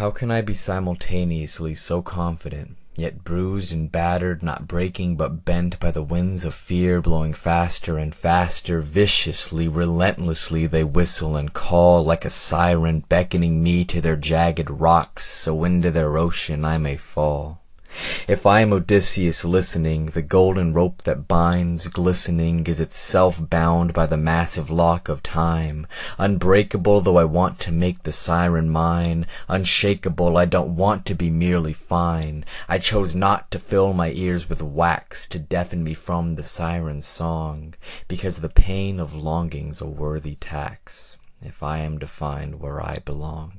How can I be simultaneously so confident, Yet bruised and battered, not breaking but bent By the winds of fear blowing faster and faster Viciously, relentlessly they whistle and call Like a siren beckoning me to their jagged rocks So into their ocean I may fall. If I am Odysseus listening, The golden rope that binds, glistening, Is itself bound by the massive lock of time, Unbreakable though I want to make the siren mine, Unshakable I don't want to be merely fine, I chose not to fill my ears with wax To deafen me from the siren's song, Because the pain of longing's a worthy tax, If I am to find where I belong.